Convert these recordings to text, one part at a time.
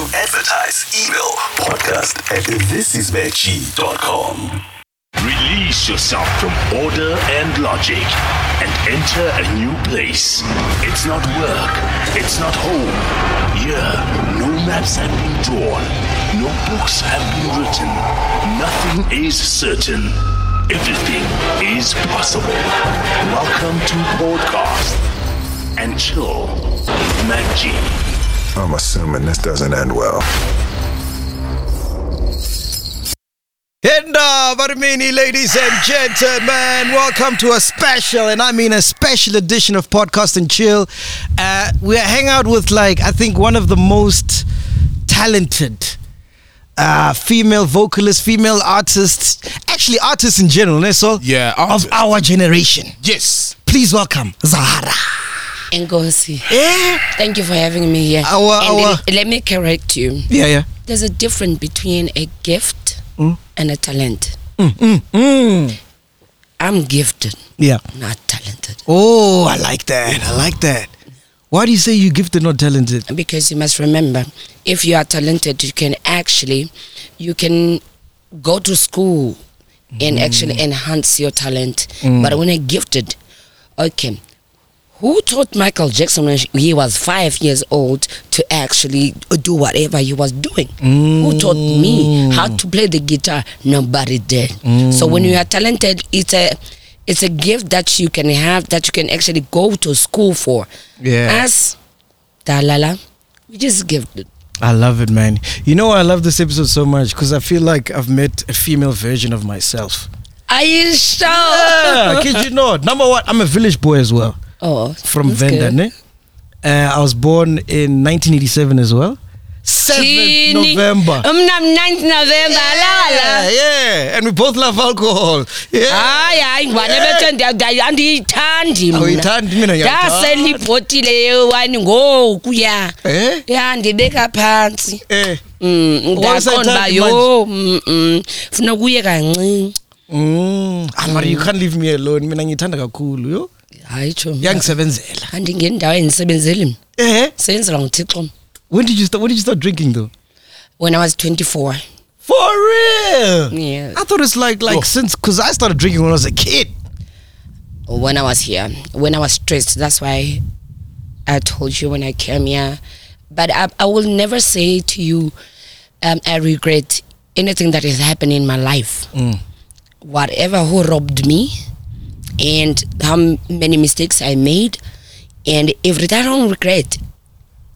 To advertise, email podcast at thisismacg.com. Release yourself from order and logic and enter a new place. It's not work, it's not home. Here, no maps have been drawn, no books have been written. Nothing is certain. Everything is possible. Welcome to Podcast and Chill with G. I'm assuming this doesn't end well. Henda Barmini, ladies and gentlemen, welcome to a special, and I mean a special edition of Podcast and Chill. Uh, we're hanging out with, like, I think one of the most talented uh, female vocalists, female artists, actually artists in general, Nesol, Yeah, of our generation. Yes. Please welcome Zahara. Ngozi. Yeah, Thank you for having me here. Our- our- let, let me correct you. yeah, yeah. There's a difference between a gift mm. and a talent. Mm, mm, mm. I'm gifted, Yeah. not talented. Oh, I like that. I like that. Why do you say you're gifted, not talented? Because you must remember, if you are talented, you can actually, you can go to school and actually Mm. enhance your talent. But when you're gifted, okay, who taught Michael Jackson when he was five years old to actually do whatever he was doing? Who taught me how to play the guitar? Nobody did. So when you are talented, it's a it's a gift that you can have that you can actually go to school for. Yeah. As Dalala, we just gifted. I love it, man. You know, I love this episode so much because I feel like I've met a female version of myself. Are you sure? Yeah, kid you not. Number one, I'm a village boy as well Oh, from that's Venda. good. Ne? Uh, I was born in 1987 as well. 7th Chini. November. Mna 9th November Yeah, lala. yeah, and we both love alcohol. Yeah. hayi hayi ngwane bethe ndiya- andiyithandi Awuyithandi? Mina ngiyayithanda. ndasela ibhotile yewani ngoku ya Eh? ya ndibeka phantsi Eh. Mm, ndaqonda Awusayithandi yo mm, mm, funeka uye kancinci Mm. Ah, but you can't leave me alone. Mina ngiyithanda kakhulu, yo. Hayi tshomi Yangisebenzela. andingendawo endisebenzeli mna Eh? seyenzelwa nguthixo When did you start when did you start drinking though? when i was 24 For real? Yeah. I thought it's like like since because I started drinking when I was a kid. when I was here, when I was stressed. That's why I told you when I came here. But I, I will never say to you, um, I regret anything that has happened in my life. Whatever who robbed me, and how many mistakes I made, and everything I don't regret.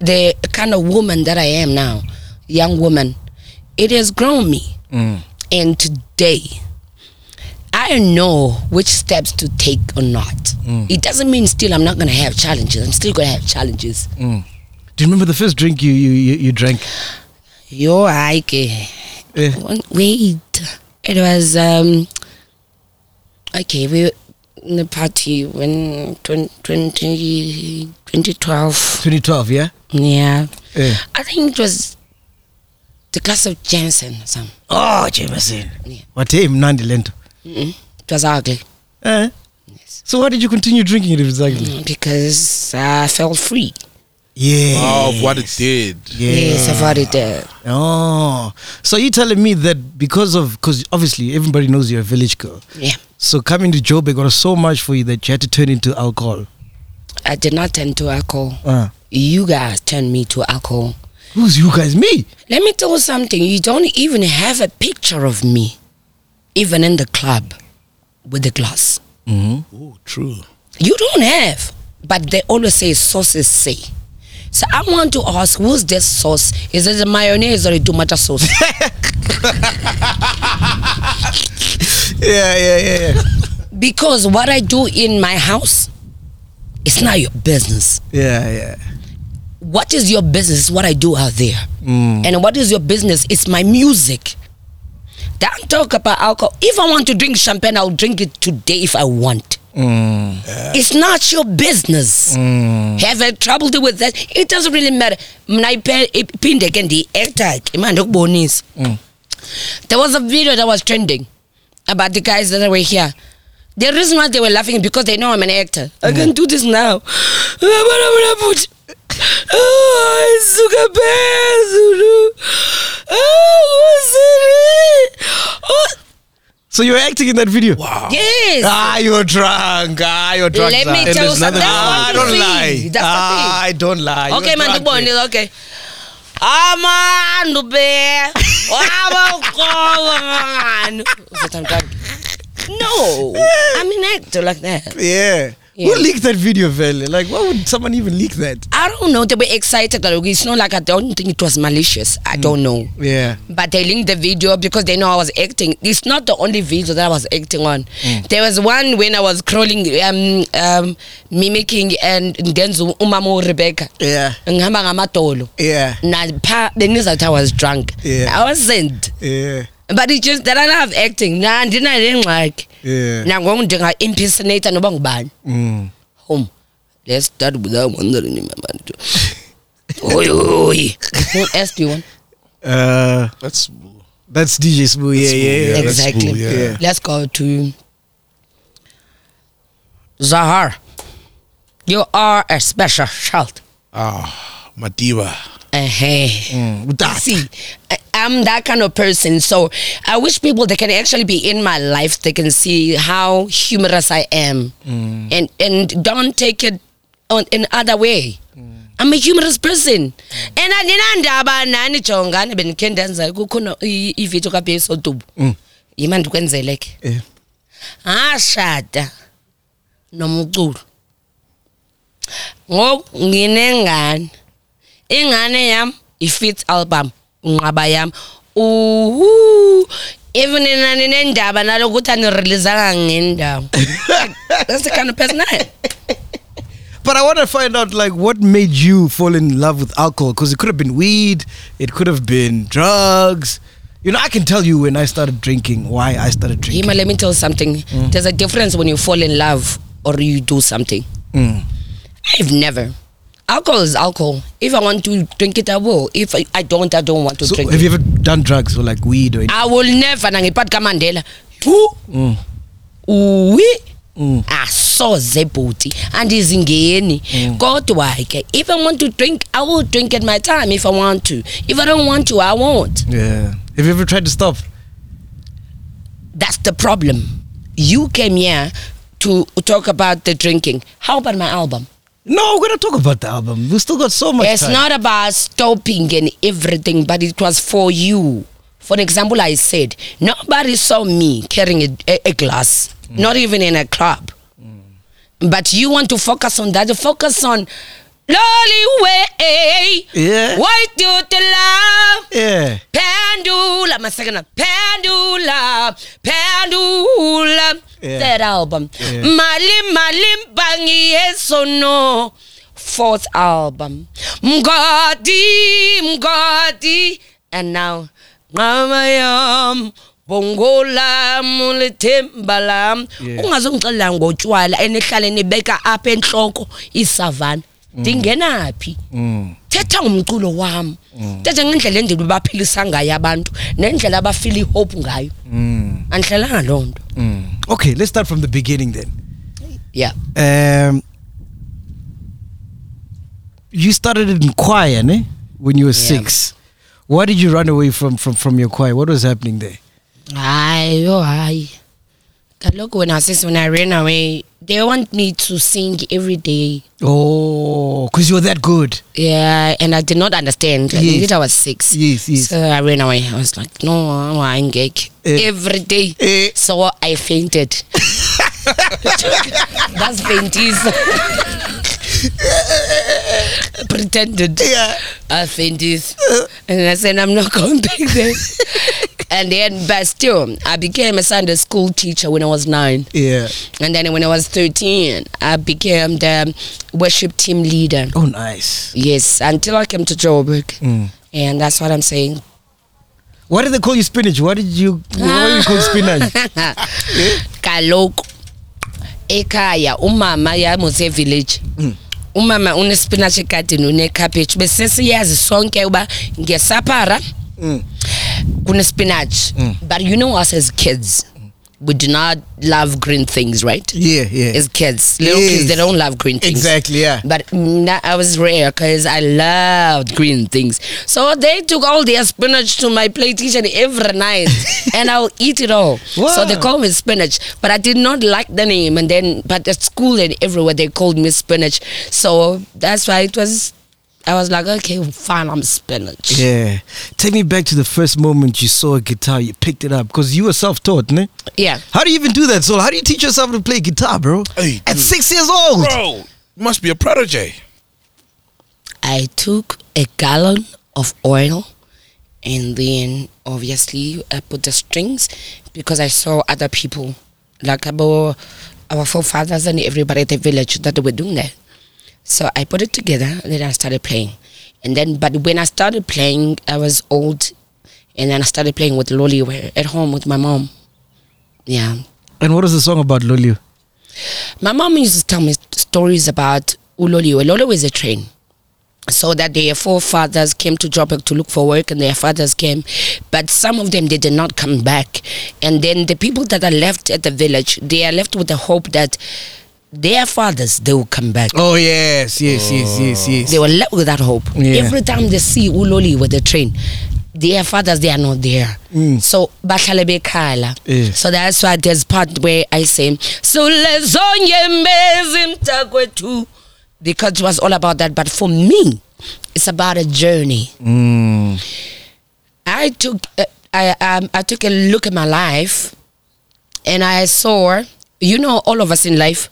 The kind of woman that I am now, young woman, it has grown me. And today, I know which steps to take or not. It doesn't mean still I'm not gonna have challenges. I'm still gonna have challenges. Do you remember the first drink you you you, you drank? Yo, I Eh. Wait, it was um. Okay, we the party when 20, 20 2012. 2012, yeah. Yeah, Eh. I think it was the glass of Jameson or something. Oh, Jameson. Yeah. What hey, mnandi lento. It was ugly Eh? So why did you continue drinking it if it's ugly? Mm, because I felt free. Yeah. Oh, of what it did. Yeah. Yes, I've already did. Oh. So you're telling me that because of because obviously everybody knows you're a village girl. Yeah. So coming to Job, Joburg got so much for you that you had to turn into alcohol. I did not turn to alcohol. Uh. You guys turned me to alcohol. Who's you guys? Me? Let me tell you something. You don't even have a picture of me, even in the club with the glass. Mm-hmm. Oh, true. You don't have. But they always say sources say. So I want to ask, who's this sauce? Is it a mayonnaise or a tomato sauce? Yeah, yeah, yeah, yeah. because what I do in my house, it's not your business. yeah, yeah. What is your business? What I do out there. Mm. And what is your business? It's my music. Don't talk about alcohol. If I want to drink champagne, I'll drink it today if I want. Mm. It's not your business. Mm. Have I troubled with that? It doesn't really matter. Mna ipe- iphinde ke ndi-actor ke, manje ndikubonisa. There was a video that was trending about the guys that were here. The reason why they were laughing because they know I'm an actor. I can do this now. Ah, ah, oh. So you were acting in that video? Wow. Yes. Ah, you were drunk. Ah, you were drunk. Let me tell you something. Ah, don't lie. That's ah. I don't lie. Ah, okay, man, the bond okay. Amandu be. Wabakholana. Uzothi I'm drunk. No, I'm an actor like that. Yeah. Yeah. Who leaked that video, Vele? Like, why would someone even leak that? I don't know. They were excited. It's not like I don't think it was malicious. I don't know. Yeah. But they linked the video because they know I was acting. It's not the only video that I was acting on. There was one when I was crawling, um, um, mimicking and ngenza umama Rebecca. Yeah. ngihamba ngamadolo Yeah. na pha bengizathi I was drunk Yeah. I wasn't Yeah. But it just that I love acting na andinayo le ngxaki Yeah. nangoku ndinga-impersonator noba ngubani Mm. home let's start without wondering abantu oy oy what else do you want Uh, That's that's DJ Smooth. Yeah, yeah, yeah. yeah. exactly cool, yeah. let's go to Zahar you are a special child ah, Madiba. Uh-huh. Mm, that. See, I'm that kind of person. So I wish people they can actually be in my life. They can see how humorous I am, and and don't take it on in other way. I'm a humorous person. And andinandaba nani jongane benikhe ndenza kukhona ivideo ividiyo kabhesi odubu yima ndikwenzele ke Yeah. ngashada nomculo ngoku nginengane ingane yam i-fit album unqaba yam uhu even nani nendaba nalokuthi anirelizanga ngendawo that's the kind of person I am. But I want to find out, like, what made you fall in love with alcohol? Because it could have been weed, it could have been drugs. You know, I can tell you when I started drinking, why I started drinking. Hima, let me tell you something there's a difference when you fall in love or you do something Mm. I've never alcohol is alcohol. If I want to drink it I will. If I, I don't I don't want to So, drink have it. you ever done drugs or like weed or anything? I will never nangephakathi kaMandela. Hu mm. uwi mm. asoze ah, bhuti andizingeni kodwa mm. ke if I want to drink I will drink at my time if I want to. If I don't want to I won't. Yeah. Have you ever tried to stop? that's the problem. You came here to talk about the drinking. How about my album No, we're gonna talk about the album. We still got so much It's time. not about stopping and everything, but it was for you. For example, I said, nobody saw me carrying a, a, a glass, mm. not even in a club. Mm. But you want to focus on that, focus on Lolly way. Yeah. Why do the love? Yeah. Pendula, my second one. Pendula, Pendula. Yeah. That album. Yeah. Mali Mali Bangi Yesono. Fourth album. Mgadi, Mgadi. And now, Mama Yam. bongo lam lethemba lam ungazongixelela ngotshwala enihlale nibeka apha entloko isavana ndingenaphi thetha ngomculo wam thetha ngendlela endlela baphilisa ngayo abantu nendlela abafila ihope ngayo andihlalanga loo nto Okay, let's start from the beginning then. yeah Um, you started in choir, ne? When you were Yeah. six. Why did you run away from, from, from your choir? What was happening there? hayi yo hayi kaloku I sisi when i ran away they want me to sing every day Oh, because you were that good. yeah and i did not understand Yes. i think i was six Yes, yes. so i ran away i was like no angeke Eh. every day Eh. so i fainted that's fainties pretended Yeah. I fainted and I said I'm not going back there and then but still I became a Sunday school teacher when I was nine Yeah. and then when I was 13 I became the worship team leader Oh, nice. yes until I came to Joburg Mm. and that's what I'm saying what did they call you spinach? what did you, what did you call spinach? kaloku ekhaya umama yamuse village umama unespinach egadini unekhaphetshu besesiyazi sonke uba ngesapara kunespinach but you know us as kids we do not love green things, right? Yeah, yeah. As kids, little kids, they don't love green things. Exactly, yeah. But mm, I was rare because I loved green things. So they took all their spinach to my PlayStation every night, and I'll eat it all. So they Wow. call me spinach, but I did not like the name. And then, but at school and everywhere they called me spinach. So that's why it was. I was like, okay, fine, I'm spinach. Yeah. Take me back to the first moment you saw a guitar, you picked it up because you were self-taught, ne? Yeah. How do you even do that, Sol? How do you teach yourself to play guitar, bro? Hey, At dude. six years old. Bro, you must be a protege. I took a gallon of oil and then obviously I put the strings because I saw other people like about our forefathers and everybody at the village that they were doing that. So I put it together and then I started playing. And then but when I started playing I was old and then I started playing with Loliwe at home with my mom. Yeah. And what is the song about, Loliwe? My mom used to tell me stories about Uloliwe. Uloliwe is a train. So that their forefathers came to Joburg to look for work and their fathers came. But some of them, they did not come back. And then the people that are left at the village, they are left with the hope that their fathers, they will come back. Oh, yes, yes, yes, yes, yes. They were left with that hope. Yeah. Every time they see Uloli with the train, their fathers they are not there. So bahlale bekhala. Yeah. So that's why there's part where I say mntakwethu because it was all about that. But for me, it's about a journey. Mm. I took uh, I um, I took a look at my life, and I saw, you know, all of us in life,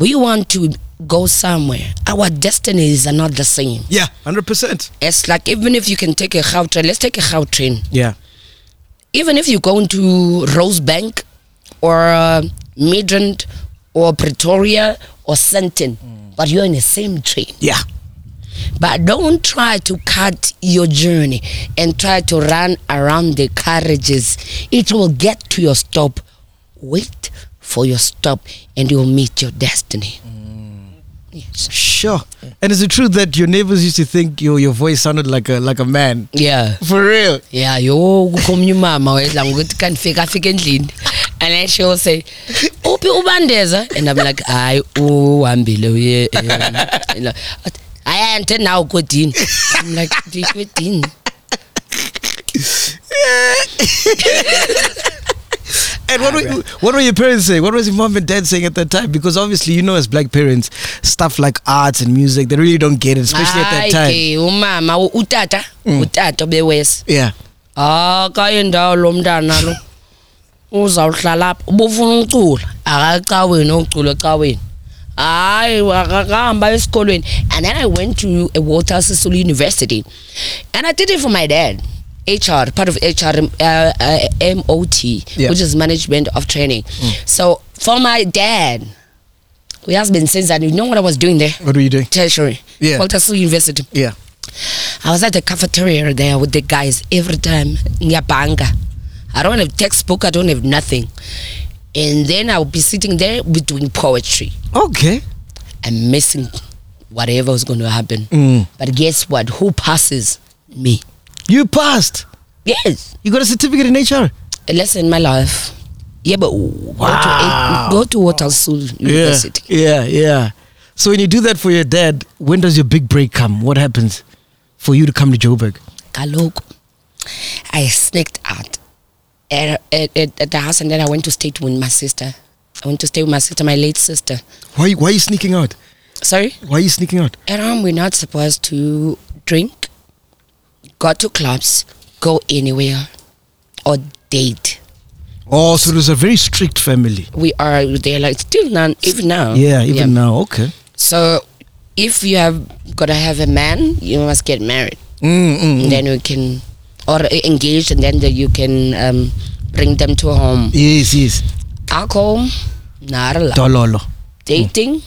we want to go somewhere. Our destinies are not the same. Yeah, 100%. It's like even if you can take a Gautrain, let's take a Gautrain. Yeah. Even if you go into Rosebank or uh, Midrand or Pretoria or Sandton, but you're in the same train. Yeah. But don't try to cut your journey and try to run around the carriages. It will get to your stop. Wait for your stop and you'll meet your destiny. Mm. Yes. Sure. And is it true that your neighbors used to think your your voice sounded like a like a man? Yeah. For real? Yeah, yo kukhomnya umama wedla ngokuthi kanifika afika endlini. And then she'll say, "Uphi ubandeza?" And I'm like, "Hayi uhambile uye." um, you know, Hayi now kodini. I'm like, "Kodini." And what were, what were your parents saying? What was your mom and dad saying at that time? Because obviously, you know, as black parents, stuff like arts and music, they really don't get it, especially at that time. ke umama utata mm. utata bewes Yeah. Ah, akaye ndawo lo mntana lo uzawuhlala apha ubufuna ucula akacaweni ucula ecaweni hayi akahamba esikolweni and then i went to a walter sisulu university and i did it for my dad HR, part of HR, uh, uh, MOT, Yeah. which is management of training. So for my dad, who has been since that, you know what I was doing there? What were you doing? tertiary. Yeah. Walter University. Yeah. I was at the cafeteria there with the guys every time. Nyabanga. I don't have textbook, I don't have nothing. And then I'll be sitting there, be doing poetry. Okay. I'm missing whatever was going to happen. Mm. But guess what? Who passes? Me. You passed. Yes. You got a certificate in HR. A lesson in my life. Yeah, but Wow. go to, go to Sisulu University. Yeah. Yeah. Yeah. So when you do that for your dad, when does your big break come? What happens for you to come to Joburg? Kaloku. I sneaked out at, at, at, at the house and then I went to stay with my sister. I went to stay with my sister, my late sister. Why? Why are you sneaking out? Sorry? Why are you sneaking out? At home, we're not supposed to drink, go to clubs, go anywhere, or date. Oh, so there's a very strict family. We are there like still now, even now. Yeah, even now. Okay. So if you have got to have a man, you must get married. Mm, mm, And then we can, or engaged, and then the, you can um, bring them to a home. Yes, yes. Alcohol, not allowed. Dololo. Dating,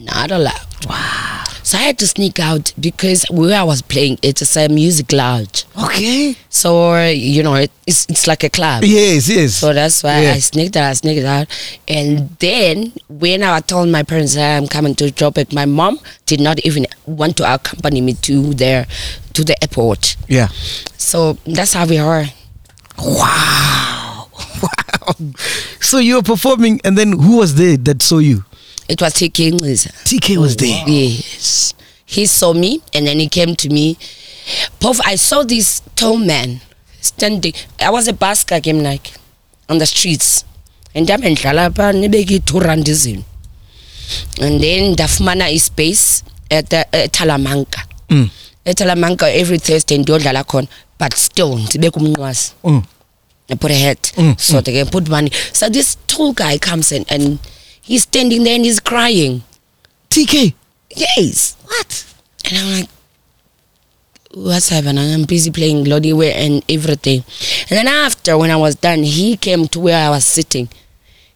not allowed. Wow. So I had to sneak out because where I was playing, it's a music lounge. Okay. So, you know, it, it's, it's like a club. Yes, yes. So that's why. I sneaked out, I sneaked out. And then when I told my parents that I'm coming to Joburg, my mom did not even want to accompany me to their to the airport. yeah. So that's how we are. Wow. Wow. so you were performing, and then who was there that saw you? It was TK Nciza. TK was there. Yes. He saw me and then he came to me. Puff, I saw this tall man standing. I was a busker game like on the streets. And I'm in Jalapa, nibeki two randism. And then ndafumana ispace at the at Talamanca. Mm. At Talamanca every Thursday ndiyodlala khona. But still ndibeka umnqwazi. Mm. I put a hat Mm, so they can put money. So this tall guy comes in and he's standing there and he's crying. TK. Yes. What? And I'm like, what's happening? I'm busy playing Lodiwe and everything. And then after, when I was done, he came to where I was sitting.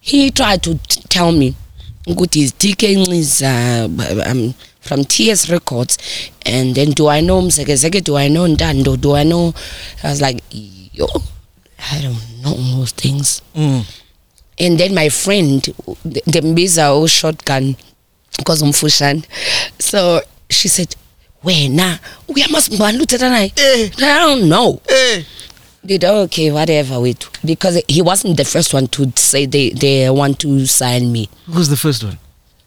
He tried to t- tell me, ukuthi is TK is uh, I'm from TS Records. And then do I know Mzekezeke? Do I know Ndando? Do I know? I was like, yo, I don't know most things. Mm. And then my friend the the mbiza o shotgun because umfushane so she said wena uyamazi ngubani uthetha naye Eh. i don't know Hey. did okay whatever wethu because he wasn't the first one to say they they want to sign me Who's the first one?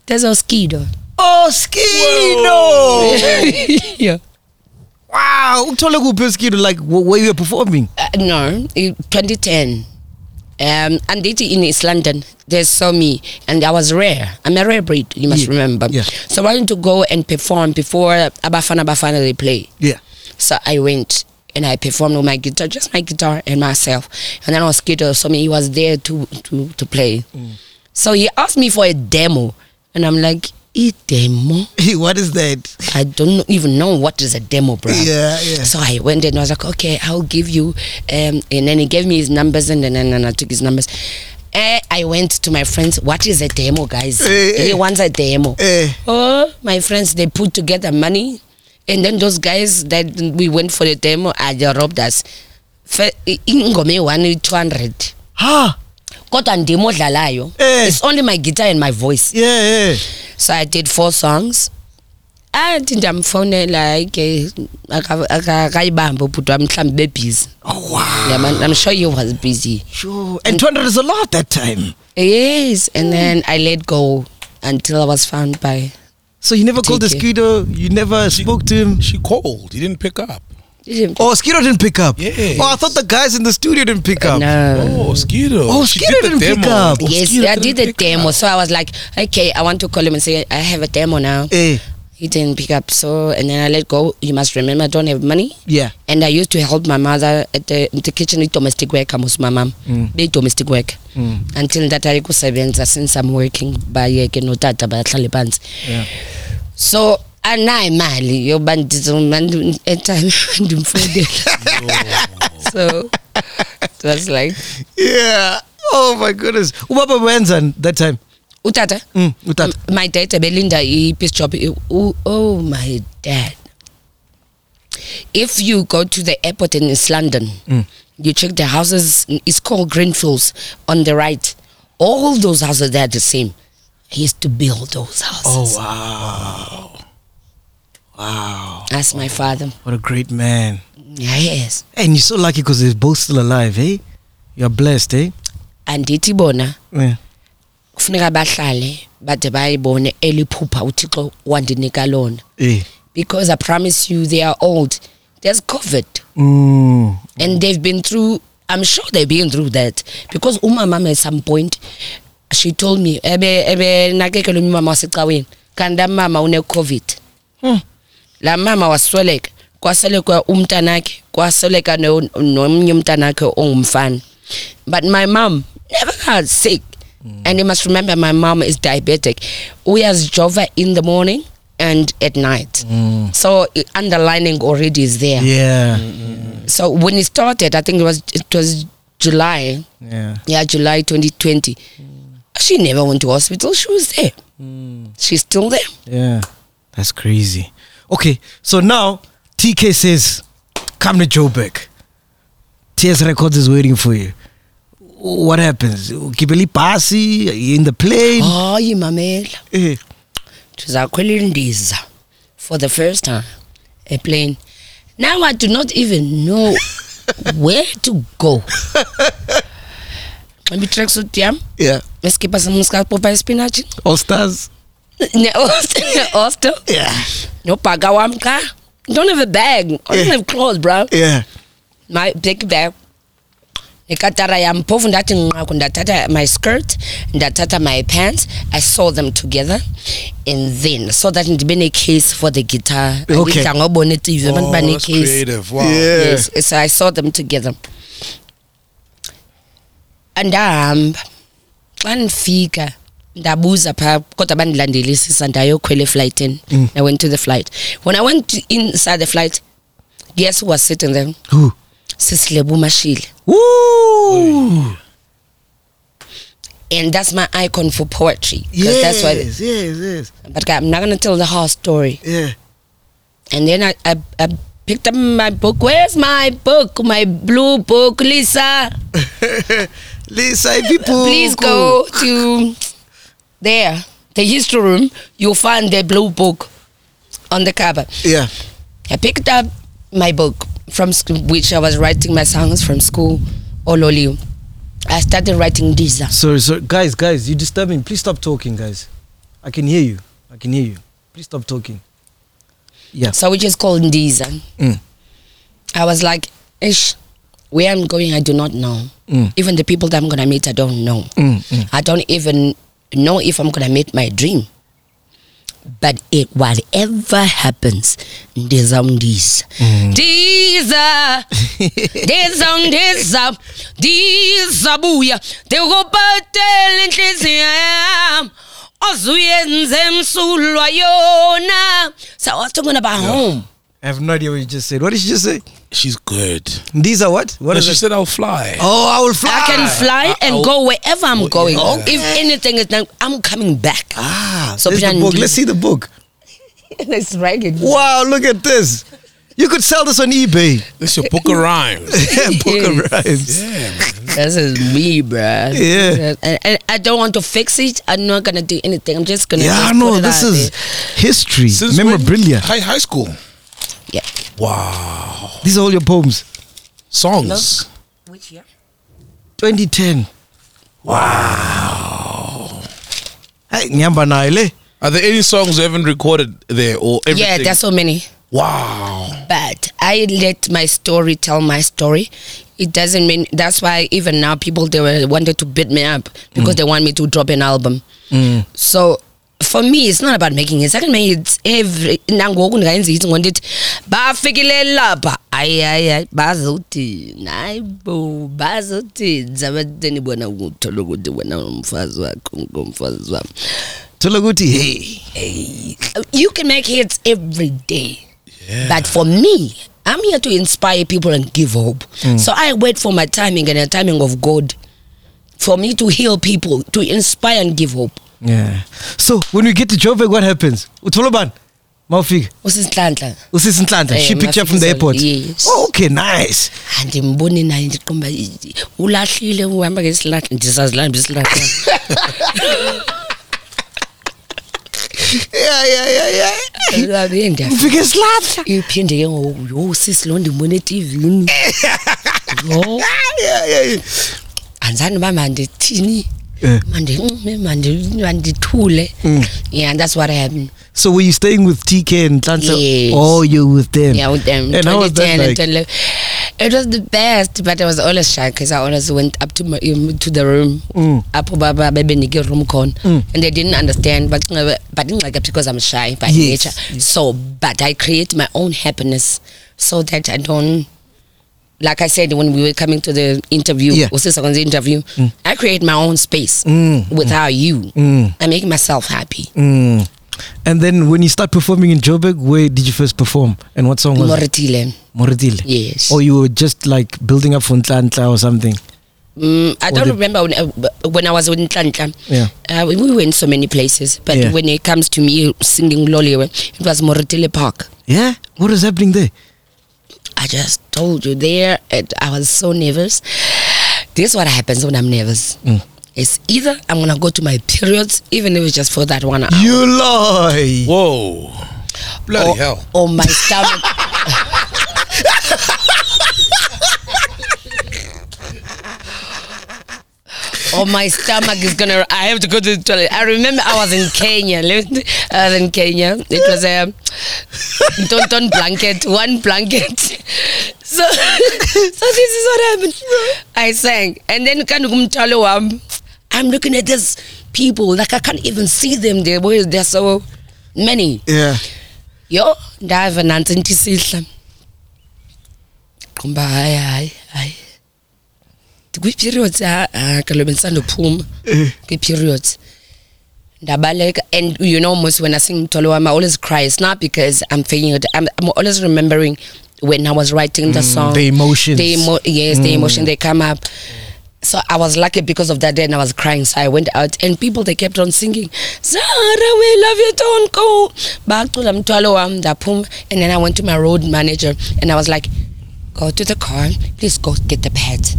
there's a skido Oh, Skido! yeah wow. Uthole kuphi Skido like where you were performing? uh, no in 2010 um and it in East London they saw me and I was rare I'm a rare breed you must Yeah. remember Yeah. so I wanted to go and perform before Abafana Abafana they play Yeah. So I went and I performed with my guitar, just my guitar and myself. And then Mosquito saw me, he was there to, to, to play. So he asked me for a demo. And I'm like, a demo? what is that? I don't even know what is a demo, bro. Yeah, yeah. So I went and I was like, okay, I'll give you. Um, and then he gave me his numbers and then and I took his numbers. Eh, I went to my friends, what is a demo, guys? Eh, eh. he wants a demo. Eh. Oh, my friends, they put together money. And then those guys that we went for the demo, uh, they robbed us. Fe- ingoma eyi-one 200 Ha. Kodwa ndim odlalayo Eh. it's only my guitar and my voice Yeah, yeah. so i did four songs athi ndiyamfowunela ke aka- aka- akayibambe ubhuti wami mhlawumbi bebhizi Oh wow. yeah, i'm sure you was busy Sure. And 200 is a lot that time. yes and then i let go until i was found by So you never called the TK. Skido, you never spoke to him. She called. He didn't pick up. Oh, Skido didn't pick up. Yes. Oh, I thought the guys in the studio didn't pick up. no Oh, Skido. Oh, She Skido did the didn't pick up. Oh, yes Skido i didn't the demo up. so i was like okay i want to call him and say i have a demo now Eh. he didn't pick up so and then i let go you must remember i don't have money Yeah. and I used to help my mother at the, in the kitchen with domestic work most my mom Mm. be domestic work Mm. until ndatari kusebenza since I'm working bayeke notata bayahlale phansi Yeah. so anayo imali yoba airtime ndimfundele so it was like Yeah. Oh my goodness. Ubaba wenza that time. utata Mm, utata. M- my dad ebelinda i-peace job oh my dad if you go to the airport in east london Mm. you check the houses it's called greenfields on the right all those houses they're the same he used to build those houses Oh wow. Wow. That's my father What a great man. yes And you're so lucky because they're both still alive, eh? You're blessed, eh? andithi bona Yeah. kufuneka bahlale bade bayibone eliphupha uthixo wandinika lona Eh. because i promise you they are old there's covid Mm. and they've been through i'm sure they've been through that because umamam at some point she told me ebe ebe umama wasecaweni kanti amama une-covid Hmm. La mama wasweleka kwaseleka umntanakhe kwasweleka nomnye umntanakhe ongumfana. But my mom never got sick. And you must remember my mom is diabetic. Uyazijova in the morning and at night. So underlining already is there. Yeah. so when it started i think it was it was july. Yeah. yeah july 2020 she never went to hospital. She was there. She's still there. Yeah. That's crazy. Okay, so now TK says, come to Joburg. TS Records is waiting for you. What happens? Kibeli Pasi? In the plane? hayi mamela Eh. ndizakhwela indiza for the first time a plane now i do not even know where to go maybe tracksuit yam Yeah. nesikipa sam sikapopa ispinatshi All stars. ne-oster Yeah. nobhaka wam qha I don't have a bag I don't Yeah. have clothes bro Yeah. my big bag nekatara yam phofu ndathi nqaku ndathatha my skirt ndathatha my pants i saw them together and then so that ndibe ne-case for the guitar Okay. idla ngobona etivi abantu Oh, that's bane-case creative. Wow. Yeah. yes so i saw them together And andahamba xa ndifika ndabuza phaa kodwa bandilandelisisa ndayokhwela eflightini mm. i went to the flight when i went to- inside the flight guess who was sitting there Who? sisi Lebo Mashile Woo! and that's my icon for poetry Yes, that's what yes, yes. but uh, i'm not gonna tell the whole story Yeah. and then I, I, I picked up my book where's my book my blue book lisa Lisa, people. please go to there the history room you'll find the blue book on the cover Yeah. i picked up my book from school which i was writing my songs from school ololiu i started writing Diza. Sorry, sorry. Guys, guys, you disturbing. Please stop talking, guys. I can hear you. I can hear you. Please stop talking. Yeah. so which is called Ndiza. Mm. I was like, ish, where I'm going, I do not know. Mm. Even the people that I'm gonna meet, I don't know. Mm, mm. I don't even know if I'm gonna meet my dream. But it whatever happens, Ndiza Ndiza. Ndiza Ndiza Ndiza Ndiza buya Ndikupatela inhliziyo yam ozuyenze emsulwa yona So I was talking about home I have no idea what you just said. What did she just say? She's good. These are what? What No, is she it? said I'll fly. Oh, I will fly. I can fly and I'll- go wherever I'm going. yeah. If anything is done, I'm coming back. Ah, So the book. Let's see the book. Let's write it. Wow, look at this. You could sell this on eBay. This your book of rhymes. book of rhymes. Yeah. This is me, bruh. Yeah. And, and I don't want to fix it. I'm not gonna do anything. I'm just gonna. Yeah, just I know. put it This out is there. history. Since when? Memorabilia. High high school. Yeah. Wow. These are all your poems. Songs. Which year? 2010. Wow. Hey, Nyamba Naile. Are there any songs you haven't recorded there or everything? Yeah, there's so many. wow. But I let my story tell my story. It doesn't mean that's why even now people they were wanted to beat me up because mm. they want me to drop an album. Mm. So for me it's not about making hits. I can make hits every nangoku ndingayenza hits ngondithi bafikile lapha hayi hayi hayi bazothini hayi bo bazothini zabateni bona uthola ukuthi wena umfazi wakho ngomfazi wam Thola ukuthi, hey. you can make hits every day. But for me, I'm here to inspire people and give hope. So I wait for my timing and the timing of God for me to heal people, to inspire and give hope. Yeah. So when we get to Joburg, what happens? Utoloban. Maufik. Usisihlanhla Usisi Ntlanta. Eh, She picked you up from the airport. yes. Oh, okay, nice. andimboni naye ndiqomba ulahlile uhamba ngesilahla ndisazilahla isilahla Yeah, yeah, yeah, yeah. Ufike silahla. iphinde ke ngoku yo sisi loo ndimbona etivini yo Yeah, yeah, yeah. anzani uba mandithini Mandi- mandithule yeah that's what happened So were you staying with TK and Ntlantla? Yes. Oh, you with them. yeah with them And how was that 2010 and like? it was the best but i was always shy because i always went up to my, um, to the room Mm. apho baba bebenike room khona and they didn't understand but but ingxaki because i'm shy by Yes, nature so but i create my own happiness so that i don't like I said when we were coming to the interview, Yeah. or interview, I create my own space Mm, without you. Mm. I make myself happy. Mm. And then when you start performing in Joburg, where did you first perform? And what song was it? Moretele. Moretele. Yes. Or you were just like building up for Ntlantla or something? Mm, I Or don't remember when, uh, when I was in Tlantla. Yeah. Uh, we we went so many places, but Yeah. when it comes to me singing Loliwe, it was Moretele Park. Yeah? What is happening there? I just told you there, and I was so nervous. This is what happens when I'm nervous. Mm. It's either I'm gonna go to my periods, even if it's just for that one hour, You lie. Whoa. Bloody or, hell. or my stomach. oh, my stomach is gonna. I have to go to the toilet. I remember I was in Kenya. I was in Kenya. It was a don't don't blanket, one blanket. So, so this is what happened. I sang, and then of I'm looking at these people like I can't even see them. They were they're so many. Yeah. Yo, ndava nansi ntisihla. Kumba hayi hayi hayi. Kwi-periods ah ah, kaloku bendisandophuma kwi-periods. Ndabaleka and you know most when I sing Mthwalo wami I always cry. It's not because I'm feeling it. I'm, I'm always remembering when I was writing the song. the emotions. The emo- yes, the emotion they come up. So I was lucky because of that day and I was crying. So I went out and people they kept on singing, Zara, we love you, don't go. Bacula mthwalo wami ndaphuma and then I went to my road manager and I was like, go to the car, please go get the pads.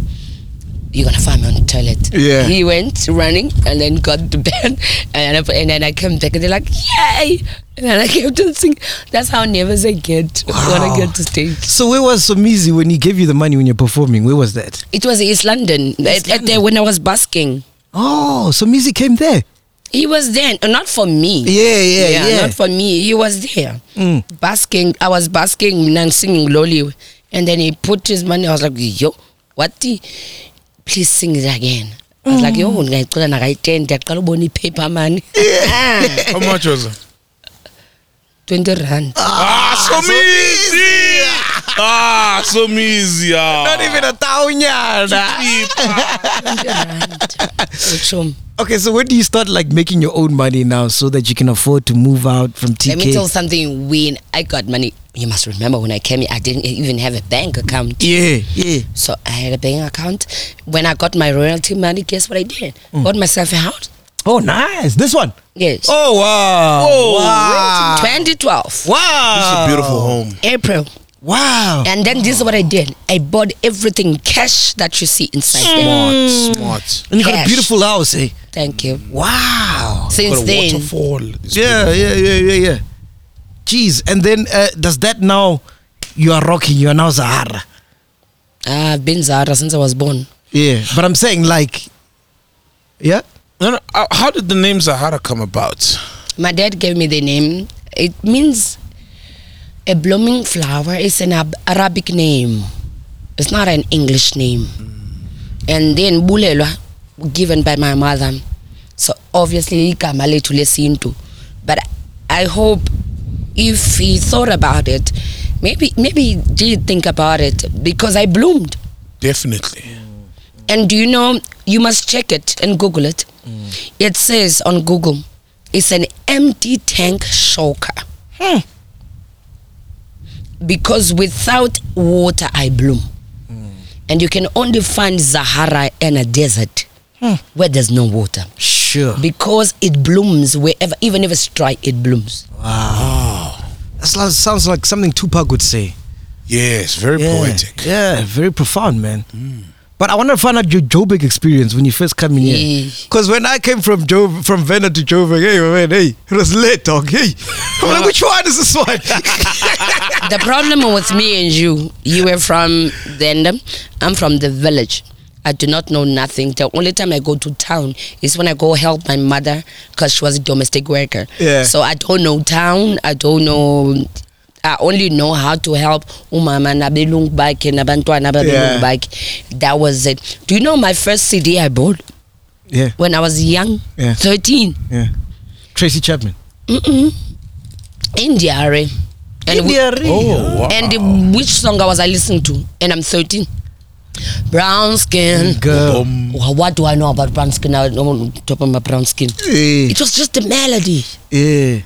You're gonna find me on the toilet. Yeah. He went running and then got the bed and, I, and then I came back and they're like, yay! And then I kept on singing. That's how nervous I get when I get to stage. So where was Somizi when he gave you the money when you're performing? Where was that? It was East London, at, at the, when I was busking. Oh, so Somizi came there. He was there, not for me. Yeah, yeah, yeah. Not for me. He was there, Mm. basking. I was basking and singing Loliwe, and then he put his money. I was like, yo, what the? Please sing it again. I was like, yo, Mm. ngiyacela nakayi-ten ndiyaqala ubona i-paper money How much was it? 20 rand Ah, so easy. Ah, so easy. Ah. Not even a taunyana. 20 rand Utsho, Okay, so when do you start like making your own money now so that you can afford to move out from TK? let me tell TK? something when I got money you must remember when I came here I didn't even have a bank account Yeah, yeah. So I had a bank account. When I got my royalty money, guess what I did? Got myself a house. Oh, nice. This one. Yes. Oh, wow. Oh, wow. 2012, Wow. It's a beautiful home. April. Wow. And then this is what I did. I bought everything cash that you see inside there. Smart, smart. And you got a beautiful house, eh? Thank you. Wow. Since Got a then, waterfall. It's Yeah, yeah, yeah, yeah, yeah. Jeez. And then uh, does that now you are rocking, you are now Zahara. I've been Zara since I was born. Yeah. But I'm saying like, yeah? No, no, uh, how did the name Zahara come about? My dad gave me the name. It means a blooming flower. is an Ab- Arabic name. It's not an English name. And then Bulelwa, given by my mother. So obviously igama lethu lesintu. But I hope if he thought about it, maybe maybe he did think about it because I bloomed. Definitely. And do you know, you must check it and Google it. Mm. It says on Google, it's an empty tank shocker. Hmm. Because without water, I bloom. Hmm. And you can only find Sahara in a desert hmm. where there's no water. Sure. Because it blooms wherever, even if it's dry, it blooms. Wow. That sounds- sounds like something Tupac would say. Yes, very yeah. poetic. Yeah, very profound, man. Hmm. But I want to find out your Joburg experience when you first come in here. Because when I came from Jo from Venda to Joburg, hey, man, hey, it was late, dog. Hey, I'm like, which one is this one? the problem with me and you, you were from Dendam, I'm from the village. I do not know nothing. The only time I go to town is when I go help my mother because she was a domestic worker. Yeah. So I don't know town. I don't know. I only know how to help umama nabelungu bakhe nabantwana Yeah. babelungu bakhe. That was it. Do you know my first CD I bought yeah, when I was young? Yeah. 13. yeah. Tracy Chapman. India. re. And we- India Ray. Oh, oh, wow. And the- which song I was I listening to? And I'm 13. Brown skin. Girl. What do I know about brown skin? I don't on top of my brown skin. Yeah, It was just a melody. yeah.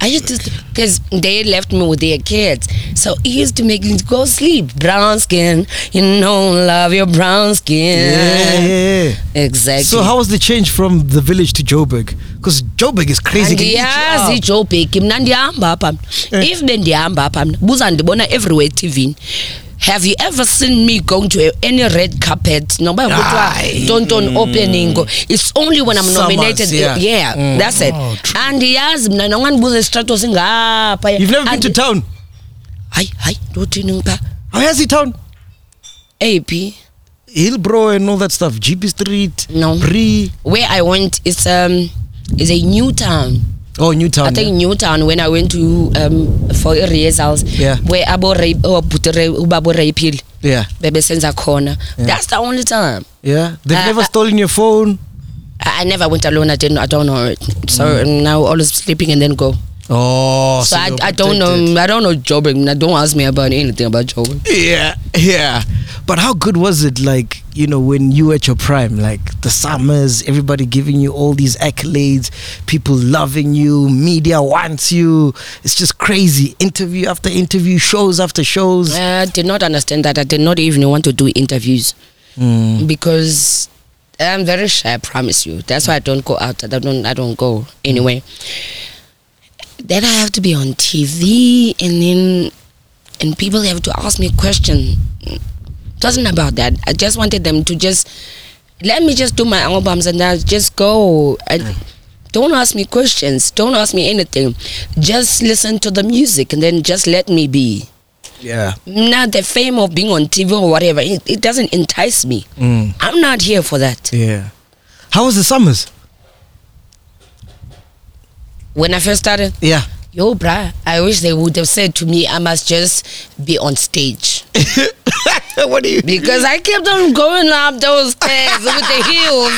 I used to, because they left me with their kids. So he used to make me go sleep. Brown skin, you know, love your brown skin. Yeah, yeah. Exactly. So how was the change from the village to Joburg? Because Joburg is crazy. Can eat you andiyazi ijobheki mna ndihamba apha Eh. if bendihamba apha mna buza ndibona everywhere etvini have you ever seen me going to a, any red carpet noba kuthiwa tonton opening it's only when i'm Summers, nominated yeah. yeah that's it andiyazi mna nongandibuza isitrato singapha You've never been to town? hayi hayi ntothini ngipha he town? eyiphi Hillbro and all that stuff. GP Street. No. Bree. Where I went, is um, is a new town. Oh, Newtown. I think Newtown when I went to um for rehearsals. Yeah. Where abo putere ubabo rapile. Yeah. bebesenza khona Yeah. that's the only time Yeah. They've Uh, never uh, stolen your phone. I, I never went alone i didn't i don't know it so Mm. now always sleeping and then go Oh, so, I, I don't know i don't know jobbing Now, don't ask me about anything about jobbing Yeah, yeah. But how good was it, like, you know, when you were at your prime, like the SAMAs, everybody giving you all these accolades, people loving you, media wants you. It's just crazy. Interview after interview, shows after shows. i did not understand that i did not even want to do interviews Mm. because i'm very shy i promise you that's why i don't go out i don't i don't go anyway then i have to be on tv and then and people have to ask me questions it wasn't about that. I just wanted them to just let me just do my albums and i just go. I, don't ask me questions. Don't ask me anything. Just listen to the music and then just let me be. Yeah. now the fame of being on tv or whatever. It, it doesn't entice me. Mm. i'm not here for that. Yeah. How was the SAMAs? When i first started Yeah. yo bruh i wish they would have said to me i must just be on stage what do you because i kept on going up those stairs with the heels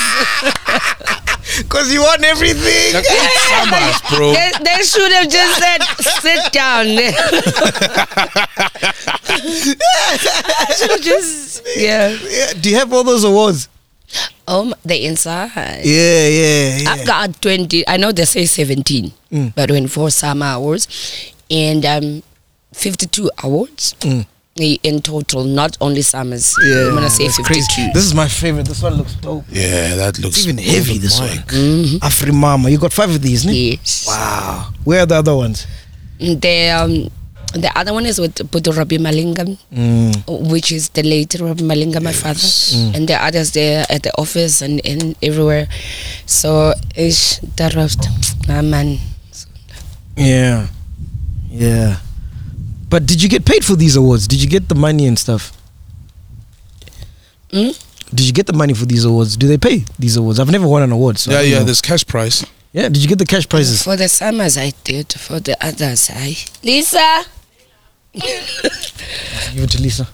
Because you want everything. Like eight SAMAs, bro. they, they should have just said sit down should just yeah Yeah. Do you have all those awards? Oh my- the inside Yeah, yeah, yeah. I've got 20, I know they say 17, Mm. but 24 SAMA awards and um, 52 awards Mm. in total, not only SAMAs. yeah. I'm going to say that's 52. crazy. This is my favorite. This one looks dope. Yeah, that looks It's even heavy, this mic. one. Afri Mama. You got five of these, ne? Yes. Wow. Where are the other ones? The, um, the other one is with Putu Rabi Malingam, Mm. which is the late Rabi Malingam, my father. And the others there at the office and, and everywhere. So, ish, the rest, nah, man. Yeah. Yeah. But did you get paid for these awards? Did you get the money and stuff? Hmm? Did you get the money for these awards? Do they pay these awards? I've never won an award. So Yeah, yeah, know. there's cash prize. Yeah. Did you get the cash prizes? For the SAMAs, I did. For the others, I. Lisa! Give it to Lisa.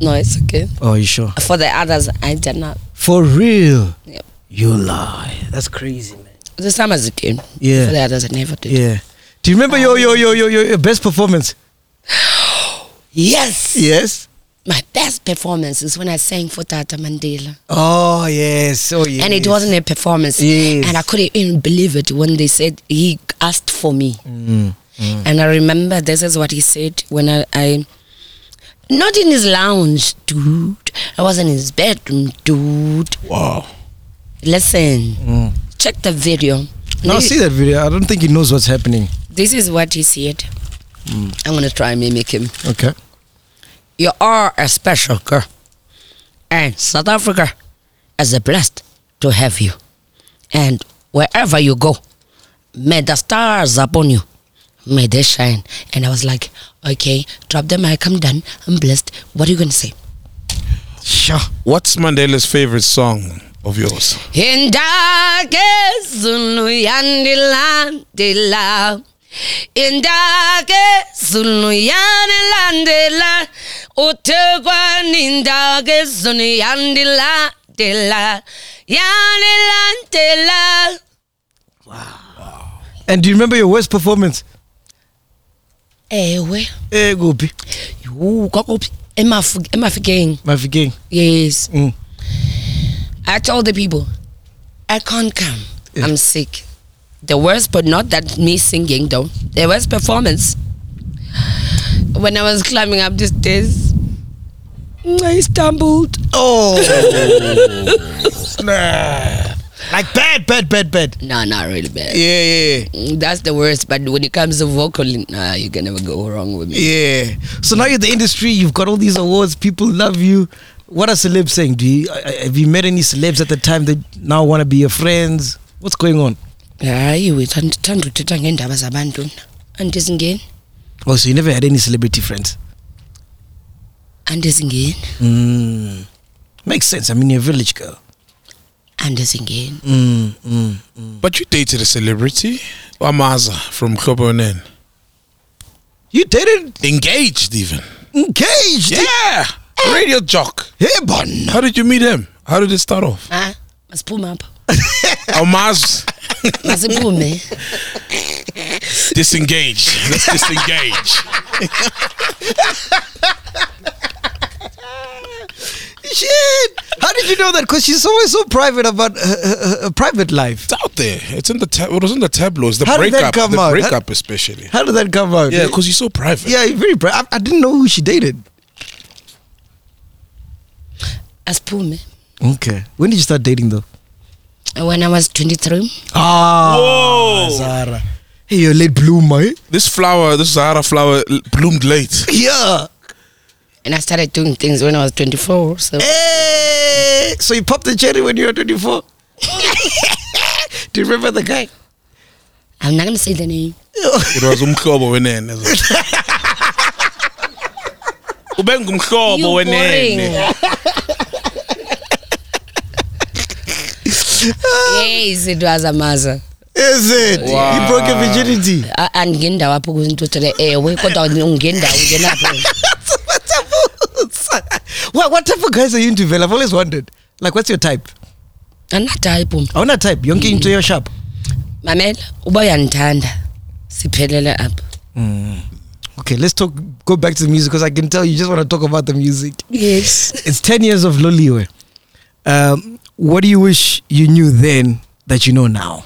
No, it's okay. Oh, you sure? For the others, I did not. For real? Yep. You lie. That's crazy, man. The SAMAs I did. Yeah. For the others, I never did. Yeah. Do you remember your your your your, your, your best performance? Yes. Yes. My best performance is when I sang for Tata Mandela. Oh yes. Oh yes. And it wasn't a performance. Yes. And I couldn't even believe it when they said he asked for me. Mm. And I remember this is what he said when I, I not in his lounge, dude. I was in his bedroom, dude. Wow. Listen, Mm. check the video. Now This- see that video. I don't think he knows what's happening. This is what he said. I'm gonna try and mimic him. Okay. You are a special girl, and South Africa is blessed to have you. And wherever you go, may the stars upon you, may they shine. And I was like, okay, drop the mic. I'm done. I'm blessed. What are you gonna say? Sure. What's Mandela's favorite song of yours? Indagezulu yandilandela Indagezulu yandilandela Utekwani indagezulu yandilandela Yandilandela And do you remember your worst performance? Ewe Eh, Gopi. Yho kwakuphi Emafik- emafikeng Mafikeng. Yes Mm. I told the people, I can't come. Yeah. I'm sick. The worst, but not that me singing though. The worst performance. When I was climbing up the stairs, I stumbled. Oh. nah. Like bad, bad, bad, bad. No, not really bad. Yeah, yeah, Mm, That's the worst. But when it comes to vocal, nah, you can never go wrong with me. yeah. So now you're in the industry. You've got all these awards. People love you. What are celebs saying? Do you uh, have you met any celebs at the time that now want to be your friends? What's going on? hayi wethu andithanda uthetha ngeendaba zabantu andizingeni Oh, so you never had any celebrity friends? andizingeni Mm. Makes sense. I mean, you're a village girl. Andizingeni mm, mm, mm. But you dated a celebrity, Amaza from Kobonen. You dated Engaged even. engaged. Yeah. Eh. Radio jock. Hey, bon. How did you meet him? How did it start off? Ah, ha masiphume apha oh, Amaz masiphume disengaged. Let's disengage. Shit. How did you know that? Because she's always so private about her, her, her private life. It's out there. It's in the ta- it was in the tabloids. The How did that breakup. come the out? breakup especially. How did that come out? Yeah, because you're so private. yeah, you're very private. I, I didn't know who she dated. asiphume Okay. When did you start dating though? when i was 23 Ah, Whoa. Zara. Hey, you're late bloomer. Eh? This flower, this Zara flower bloomed late. Yeah. And i started doing things when i was 24 so Hey, so you popped the cherry when you were 24? Do you remember the guy? i'm not gonna say the name It was umhlobo wenene. Ube ngumhlobo You wenene. yes it was amaza Is it? You broke your virginity. A- andingendawo apho kuzintutele ewe kodwa ungendawo ngenapho what, what type of guys are you into, Vel? I've always wondered. Like, what's your type? andinatayiphu I want a type. Yonke into your sharp. mamela uba uyandithanda siphelele apha Okay, let's talk. Go back to the music because I can tell you just want to talk about the music. yes It's 10 years of Loliwe. Um, what do you wish you knew then that you know now?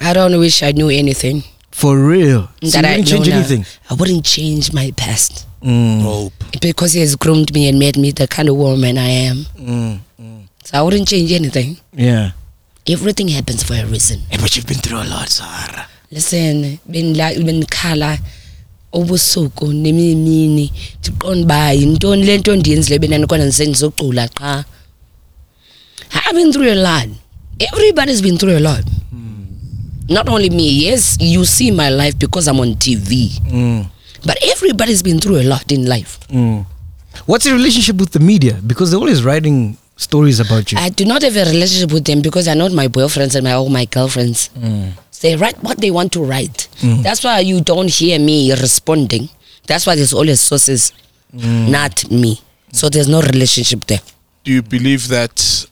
i don't wish i knew anything For real. So that you I didn't know change now. anything? i wouldn't change my past mm. Hope. because he has groomed me and made me the kind of woman i am Mm, mm. so i wouldn't change anything Yeah. everything happens for a reason Hey, but you've been through a lot, Sarah. listen benila- benikhala ubusuku nemimini ndiqonda uba yintoni le nto ndiyenzile bendanikona ndisendizocula qha i've been through a lot everybody's been through a lot not only me yes you see my life because i'm on tv Mm, but everybody's been through a lot in life. Mm. What's your relationship with the media? Because they're always writing stories about you. i do not have a relationship with them because they're not my boyfriends and my all my girlfriends. They write what they want to write. That's why you don't hear me responding. That's why there's always sources not me. So there's no relationship there. Do you believe that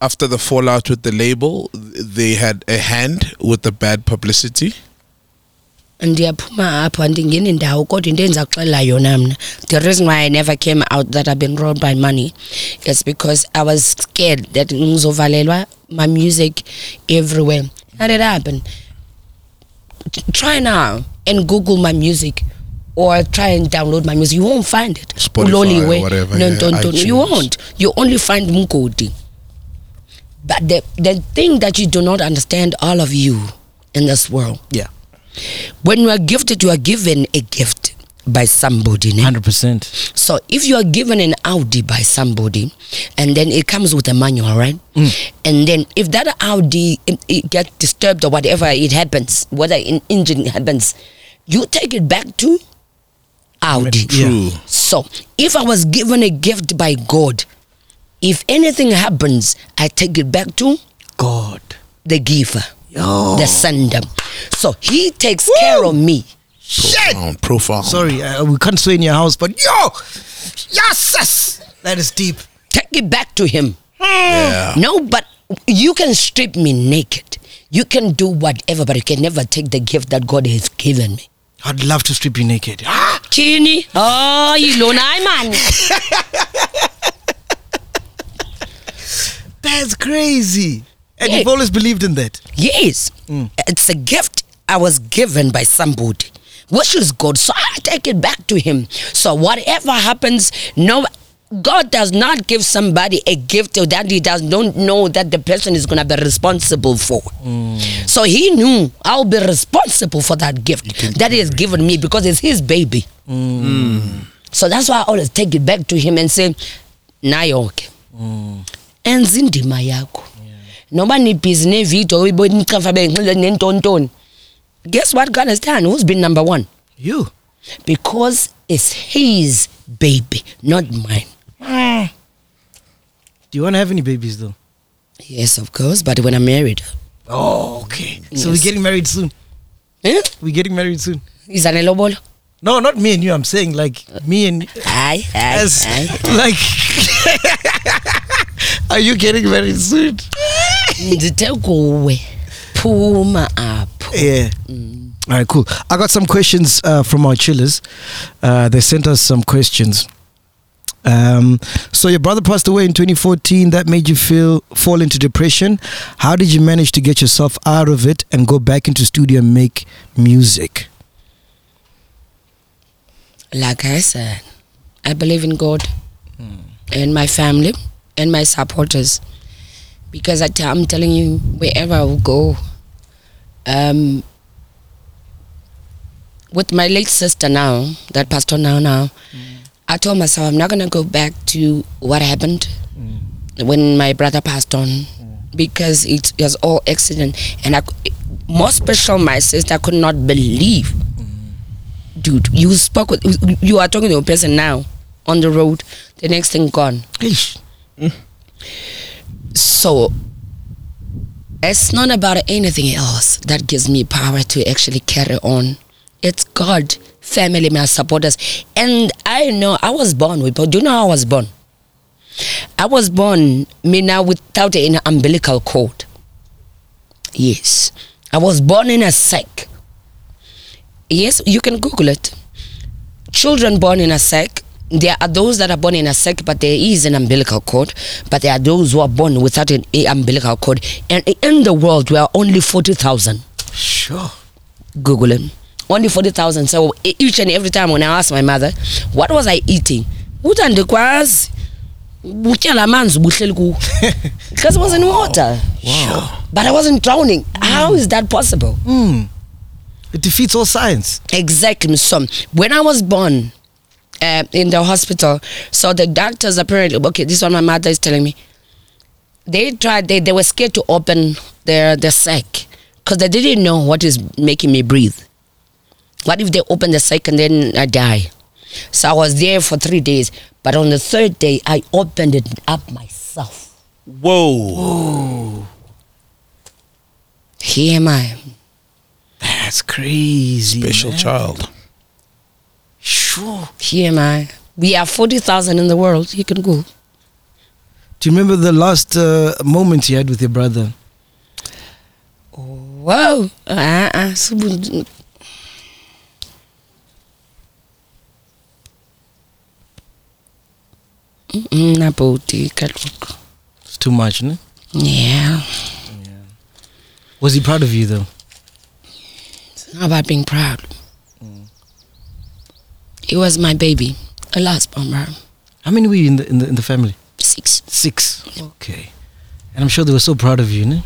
after the fallout with the label, they had a hand with the bad publicity? ndiyaphuma apho andingeni ndawo kodwa into endizakuxelela yona mna the reason why i never came out that i've been robbed by money is because i was scared that ngizovalelwa my music everywhere. And it happen? Try now and google my music or try and download my music. You won't find it. Uloliwe, whatever, no, yeah, don't, don't, you won't. You only find mgodi but the, the thing that you do not understand all of you in this world yeah. when you are gifted you are given a gift by somebody ne? 100%. so if you are given an audi by somebody and then it comes with a manual right mm. and then if that audi it, it gets disturbed or whatever it happens whether an engine happens you take it back to audi True. so if i was given a gift by god if anything happens i take it back to God. the giver Yo. the sender so he takes care of me Profound, profound. Sorry, uh, we can't stay in your house, but yo! Yes! yes! That is deep. take it back to him. Yeah. No, but you can strip me naked. You can do whatever, but you can never take the gift that God has given me. I'd love to strip you naked. Ah! Chini. Oh, yilona hayi man. That's crazy. And Yeah. you've always believed in that. Yes. Hmm. It's a gift I was given by somebody. Which is God. So I take it back to him. So whatever happens, no God does not give somebody a gift that he does not know that the person is gonna be responsible for. Hmm. So he knew I'll be responsible for that gift that he has given me because it's his baby. Hmm. So that's why I always take it back to him and say, nayo ke. Enza indima yakho noba nibhizi nevidiyo uyibona ichafa benxile nentontoni guess what done who's been number one You. because it's his baby not mine Do you want to have any babies though? Yes, of course. But when I'm married, Oh, okay. So we're getting married soon. eh? We're getting married soon. is an elobolo? No, not me and you. I'm saying like me and I, as aye. like. Are you getting married soon? Ndithe kuwe phuma apho. Yeah. All right, cool. I got some questions uh, from our chillers. Uh, they sent us some questions. Um, so your brother passed away in 2014. That made you feel fall into depression. How did you manage to get yourself out of it and go back into studio and make music? Like I said, I believe in God and my family and my supporters. Because I t- I'm telling you, wherever I will go, um, with my late sister now, that passed on now, now, mm. I told myself I'm not gonna go back to what happened mm. when my brother passed on, mm. because it was all accident, and I, more special, my sister could not believe dude, you spoke with, you are talking to a person now on the road, the next thing gone. Eish. So it's not about anything else that gives me power to actually carry on. It's God, family, my supporters. And I know I was born with, but do you know how I was born? I was born, me now, without an umbilical cord. Yes. I was born in a sack. Yes, you can Google it. Children born in a sack. There are those that are born in a sack, but there is an umbilical cord. But there are those who are born without an umbilical cord. And in the world, we are only 40,000. Sure. Google it. Only 40,000. So each and every time when I ask my mother, what was I eating? Uthi andikwazi. Butyala amanzi buhleli kuwo. Because it was in water. Sure. But I wasn't drowning. How is that possible? Mm. It defeats all science. Exactly. So when I was born uh, in the hospital, so the doctors apparently, okay, this is what my mother is telling me. They tried, they, they were scared to open their, the sac because they didn't know what is making me breathe. What if they open the sac and then I die? So I was there for three days. But on the third day, I opened it up myself. Whoa. Here am I. That's crazy. Special man. child. Sure. Here am I. We are 40,000 in the world. You can go. Do you remember the last uh, moment you had with your brother? Whoa. Uh-uh. Subu- Mm, It's too much, no? Yeah. Was he proud of you though? It's not about being proud. It was my baby. A last bomber. How many were you in the in the, in the family? Six. Six. Okay. And I'm sure they were so proud of you, no?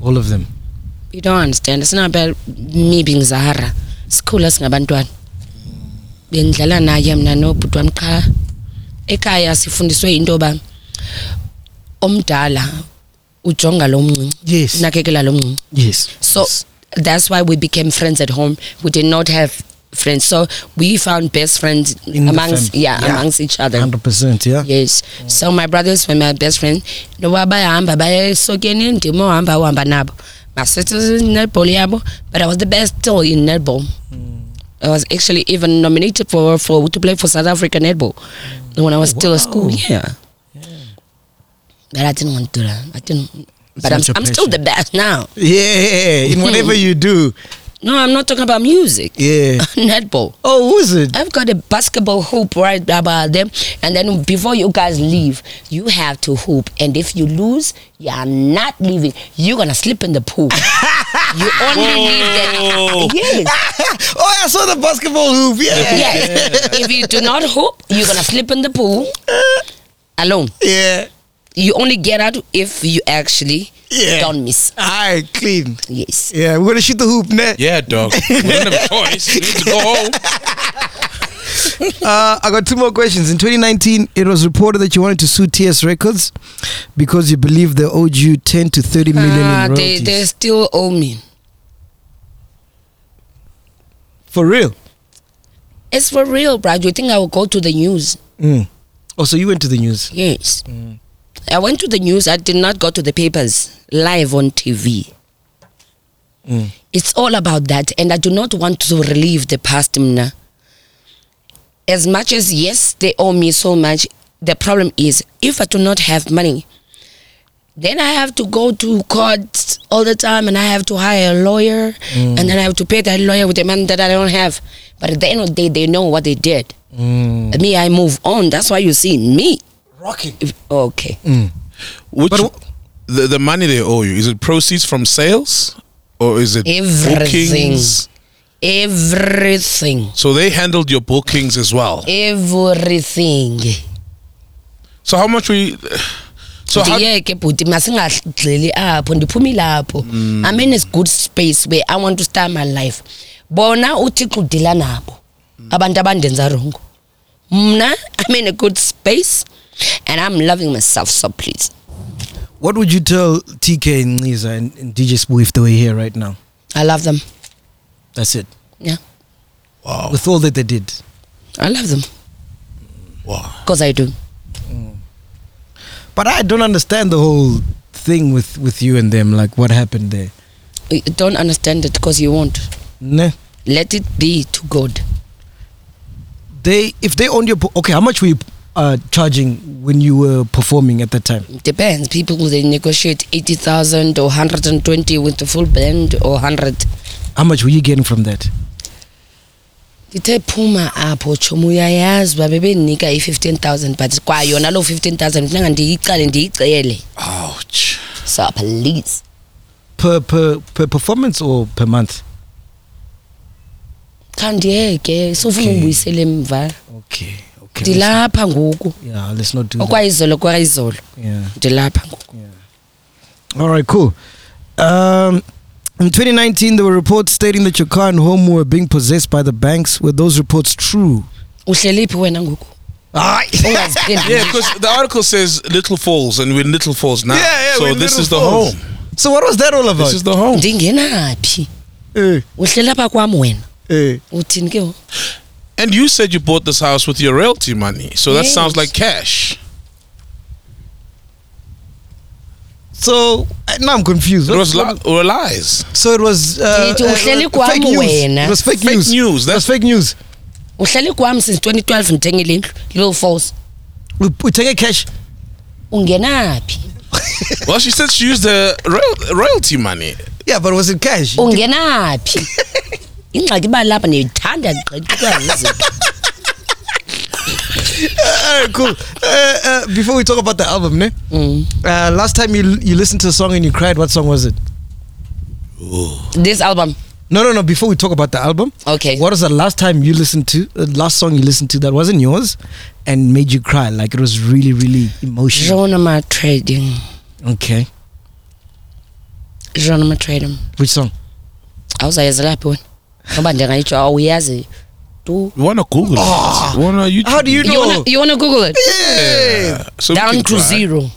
All of them. You don't understand. It's not about me being Zahara. Sikhula singabantwana. Bendlala naye mna nobhuti qha. Ekhaya sifundiswe into yoba omdala ujonga lo mncinci. Yes. Nakekela lo mncinci. Yes. So that's why we became friends at home. We did not have friends. So we found best friends In amongst yeah, yeah. amongst each other. Hundred percent, yeah. Yes. So my brothers were my best friends. Noba bayahamba baya esokeni ndimo uhamba nabo. Masithi netball yabo, but I was the best still in netball. Hmm. I was actually even nominated for for to play for South African netball hmm. when I was still at oh, school. Yeah. yeah But I didn't want to do that. I didn't. But I'm, I'm still the best now. Yeah, in whatever you do. No, I'm not talking about music. Yeah. netball. Oh, who is it? I've got a basketball hoop right about them, and then before you guys leave, you have to hoop. And if you lose, you are not leaving. You're gonna slip in the pool. you only leave the oh. yes, oh, I saw the basketball hoop. Yeah. yes. if you do not hoop, you're gonna slip in the pool alone. Yeah. You only get out if you actually Yeah. don't miss. Alright, clean. Yes. Yeah, we're gonna shoot the hoop net. Yeah, dog. we don't have a choice. We need to go home. Uh, I got two more questions. In 2019, it was reported that you wanted to sue TS Records because you believe they owed you 10 to 30 million Ah, in they royalties. they still owe me. For real? It's for real, bro. You think I will go to the news? Mm. Oh, so you went to the news? Yes. I went to the news. I did not go to the papers. Live on TV. Mm. It's all about that, and I do not want to relive the past, Mna. As much as yes, they owe me so much. The problem is, if I do not have money, then I have to go to court all the time, and I have to hire a lawyer, mm. and then I have to pay that lawyer with the money that I don't have. But at the end of the day, they know what they did. Mm. Me, I move on. That's why you see me. Rocking. If- Okay. Mm. Which But the the money they owe you is it proceeds from sales or is it Everything. bookings? Everything. So they handled your bookings as well. Everything. So how much we? So how? ndiyeke bhuti masingagxili apho ndiphumile apho mm. i'm in a good space where i want to start my life bona uthixo udila nabo abantu abandenza rongo mna i'm in a good space and i'm loving myself so please What would you tell TK and Lisa and, and DJ Sbu if they were here right now? i love them That's it. yeah Wow. With all that they did. i love them Wow. because i do But I don't understand the whole thing with, with you and them. Like, what happened there? you don't understand it because you won't Nah. let it be to god They, if they owned your, po- okay, how much were you uh, charging when you were performing at that time? depends people they negotiate 80000 or 120 with the full band or 100 How much were you getting from that? ndithe phuma apho tshomi uyayazi uba bebendinika i-fifteen thousand but kwayona loo fifteen thousand funeka ndiyicale ndiyicele Ouch. so please Per, per, per performance or per month? khandiyeke sofuna Okay. ungibuyisele emva Okay. Ndilapha ngoku let's- Yeah, let's not do that. okwayizolo kwayizolo ndilapha ngoku All right, cool. Um, in 2019, there were reports stating that your car and home were being possessed by the banks. Were those reports true? uhleliphi wena ngoku Ah, Yeah, because the article says Little Falls, and we're in Little Falls now. Yeah, yeah, so this is the Falls. home. so what was that all about? This is the home. ndingenaphi Eh, kwam wena eh. uthini ke? And you said you bought this house with your royalty money, so that Yes. sounds like cash. So uh, now I'm confused. It was li- or lies. so it was uh, Ndithi uhleli uh, fake news. It was fake, Fake news. news, that's- fake news. uhleli kwam since 2012 ndithengile indlu little falls We, we take a cash. ungenaphi Well, she said she used the royal- royalty money. Yeah, but was it cash? ungenaphi ingxaki iba lapha ndiyithanda gqithi kwazizinto All right, cool. Uh, uh, before we talk about the album, ne? Mm. Uh, last time you you listened to a song and you cried, what song was it? this album No, no, no. Before we talk about the album, Okay. What was the last time you listened to the last song you listened to that wasn't yours and made you cry? Like it was really, really emotional. Joan Armatrading. Okay. Joan Armatrading. Which song? I was like, awuzayazi laphi wena ngoba ndingayitsho awuyazi tu You wanna Google it? You wanna YouTube? Ah. How do you you know? wanna, you wanna google it Yeah. So we down can to cry. zero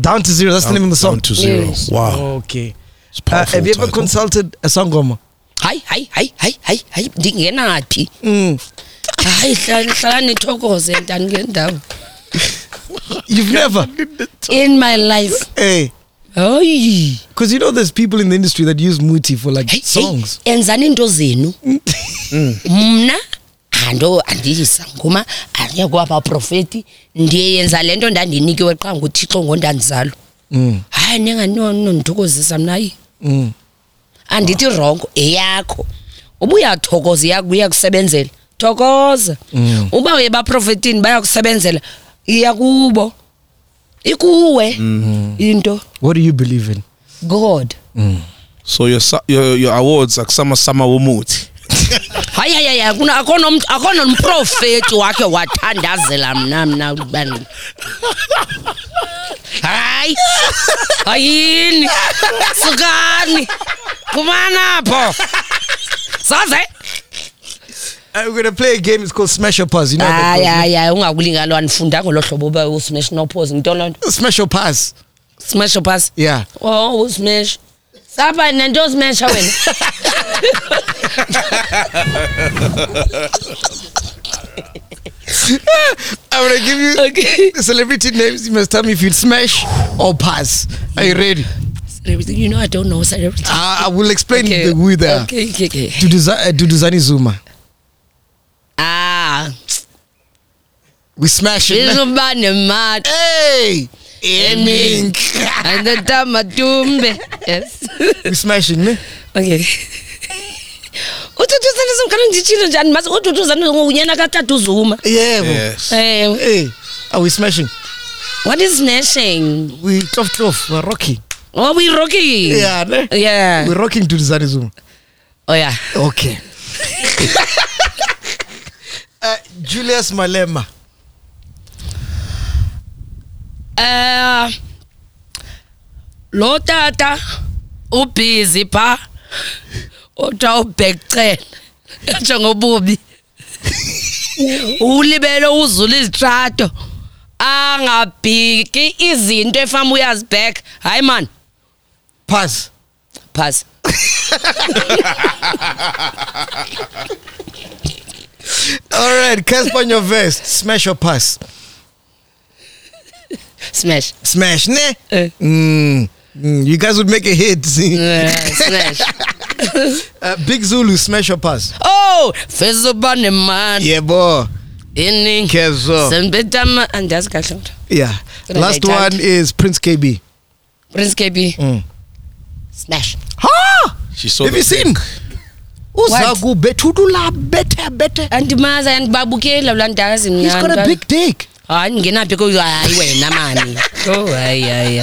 Down to zero. That's the name of the song. Down to zero. Yes. Wow. Okay. It's Uh, powerful have you ever title. consulted a songoma? hayi hayi hayi hayi hayi hayi ndingenaphi Mm. hayi hlala hlala nithokoze ntani ngendawo You've never. in my life Hey. Because you know there's people in the industry that use Muti for like Hey, songs. hey, enzani into zenu? Mna ando andiyisangoma andiyakwabaprofeti ndiyenza le nto ndandinikiwe qha nguthixo ngondandizalo Mm. hayi ninganondithokozisa mnayi Mm. andithi rongo eyakho. Uba uyathokoza iya- iyakusebenzela thokoza. Uba uye baprofetini bayakusebenzela iya kubo ikuwe. Into. What do you believe in? god. So your su- your your awards are sama sama womuti. hayi hayi hayi akuna- akho nomntu- akho nomprofeti wakhe wathandazela mna mna bani hayi hayini? Sukani. Phumana apho. Saze Uh, we're gonna play a game. It's called Smash or Pass. You know hayi goes, hayi hayi ungakulingalo andifundanga ngolo hlobo uba usmash nopose into loo nto no? Smash or Pass. smash phasi Yeah. oh usmash sapha nento osmasha wena I'm gonna give you Okay. celebrity names. You must tell me if you smash or pass. Are you ready? Celebrity. You know I don't know celebrity. I I will explain Okay. the, who they are. Okay, okay, okay. Uh, Duduzane Zuma. We smash it. man. izuba nemali. Hey! Eming. And the Damatumbe. Yes. We smashing ne? Okay. uthuthuzani zimkhana nditshilo njani mazi uthuthuzani ngunyana katata uzuma yebo ewe Yes. Hey, are we smashing? what is smashing We tough tough. We're rocking. oh we rocking Yeah, ne? yeah we rocking to zane Zuma. oh yeah Okay. uh, Julius Malema. Uh lo tata ubhizi pha oda ubhekcela njengobubi ulibele uzula izitrato angabhiki izinto efama uyazibheka hayi man Pass. pass All right, Casper on your vest. Smash or pass? Smash Smash, ne? Uh. Mm. Mm, you guys would make a hit. see? Uh, smash Uh, Big Zulu, smash or pass? oh fezuba nemali Yeah, boy. iningi Kezo. sembetama andazi kahle kodwa. Yeah. Last one is Prince Kaybee. prince kaybee Mm. smash Ha! She saw Have the you seen? Uzagu bethudula better, better. andimazi andibabukela laa ndazi He's got a big dick. Ah, hayi ndingenaphi ko ah, hayi wena mani o oh, hayi hayi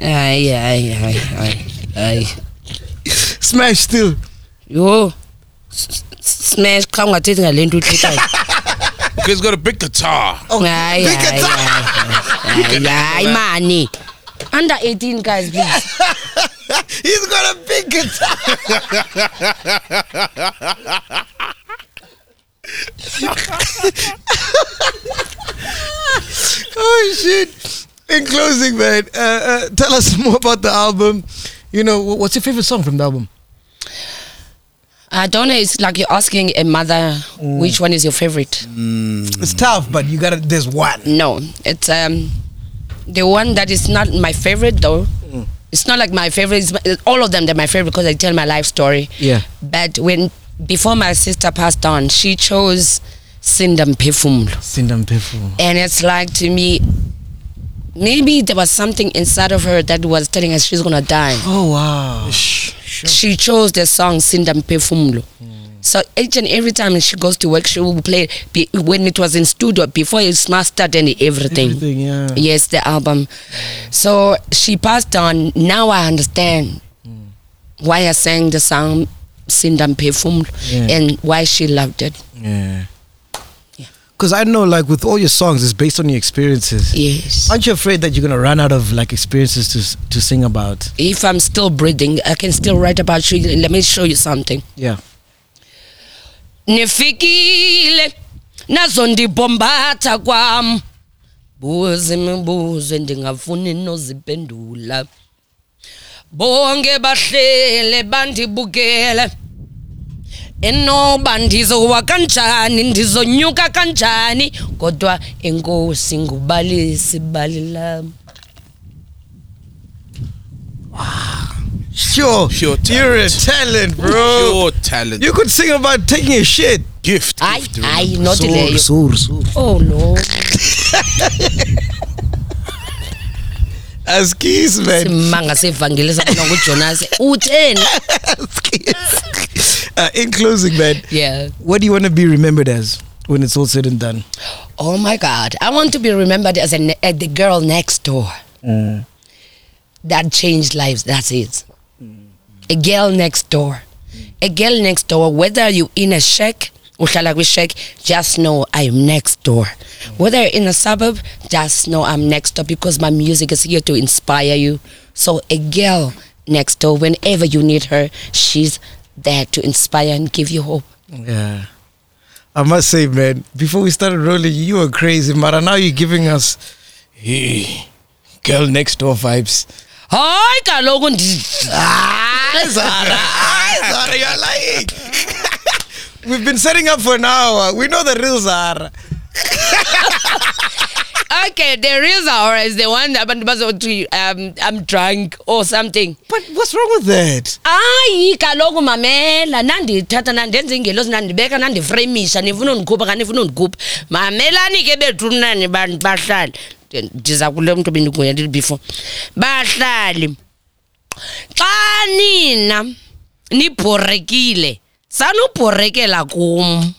hayi hayi hayi hayi hayi Smash still. yho S- s- smash qha ungathethi ngale nto uthethayo Okay, he's got a big guitar. Oh, hayi big hayi guitar. hayi hayi mani under 18 guys please He's got a big guitar. oh shit! In closing, man, uh, uh, tell us more about the album. You know, what's your favorite song from the album? I don't know. It's like you're asking a mother which one is your favorite. It's tough, but you gotta. There's one. No, it's um the one that is not my favorite though. It's not like my favorite. It's all of them they're my favorite because I tell my life story. Yeah. But when before my sister passed on, she chose Sindam Pefumlo, Sindam Pefu. and it's like to me. Maybe there was something inside of her that was telling her she's gonna die. Oh wow! Sure. she chose the song Sindam Pefumlo. Hmm. So each and every time she goes to work, she will play be, when it was in studio before it's mastered and everything. Everything, yeah. Yes, the album. So she passed on. Now I understand hmm. why I sang the song Sindam Pefumlo Yeah. and why she loved it. Yeah. Because I know, like, with all your songs, it's based on your experiences. Yes. Aren't you afraid that you're gonna run out of like experiences to to sing about? If I'm still breathing, I can still write about you. Let me show you something. Yeah. nifikile nazo ndibombatha kwam buze imibuzo endingafuni nozipendula bonke bahlele bandibukele enoba ndizowa kanjani ndizonyuka kanjani kodwa enkosi ngubalisi bali lam Sure. Pure You're a talent. bro. Pure talent. You could sing about taking a shit. gift. hayi gift, remember. not leyo Sur, sur. oh no As man. simanga sevangeli sabona ngujonas utheni As keys. Uh, in closing, man, yeah what do you want to be remembered as when it's all said and done? Oh my God! I want to be remembered as a uh, the girl next door that changed lives. That's it. A girl next door. A girl next door. Whether you in a shack, uhlala shack, just know I am next door. Whether in a suburb, just know I'm next door because my music is here to inspire you. So a girl next door, whenever you need her, she's there to inspire and give you hope. Yeah. I must say, man, before we started rolling, you were crazy, Mara. Now you're giving us hey, girl next door vibes. Hayi kaloku Zara, you're lying. We've been setting up for an hour. We know the real Zara. okay, the real Zara is the one that bazothi um I'm drunk or something. But what's wrong with that? hayi kaloku mamela nandithatha nandenza ingelosi nandibeka nandifremisha nifuna undikhupha kanti nifuna undikhupha mamelani ke bethu nani bantu bahlali. Ndiza kule mntu bendikuya ndithi before. Bahlali xa nina nibhorekile sanubhorekela kum.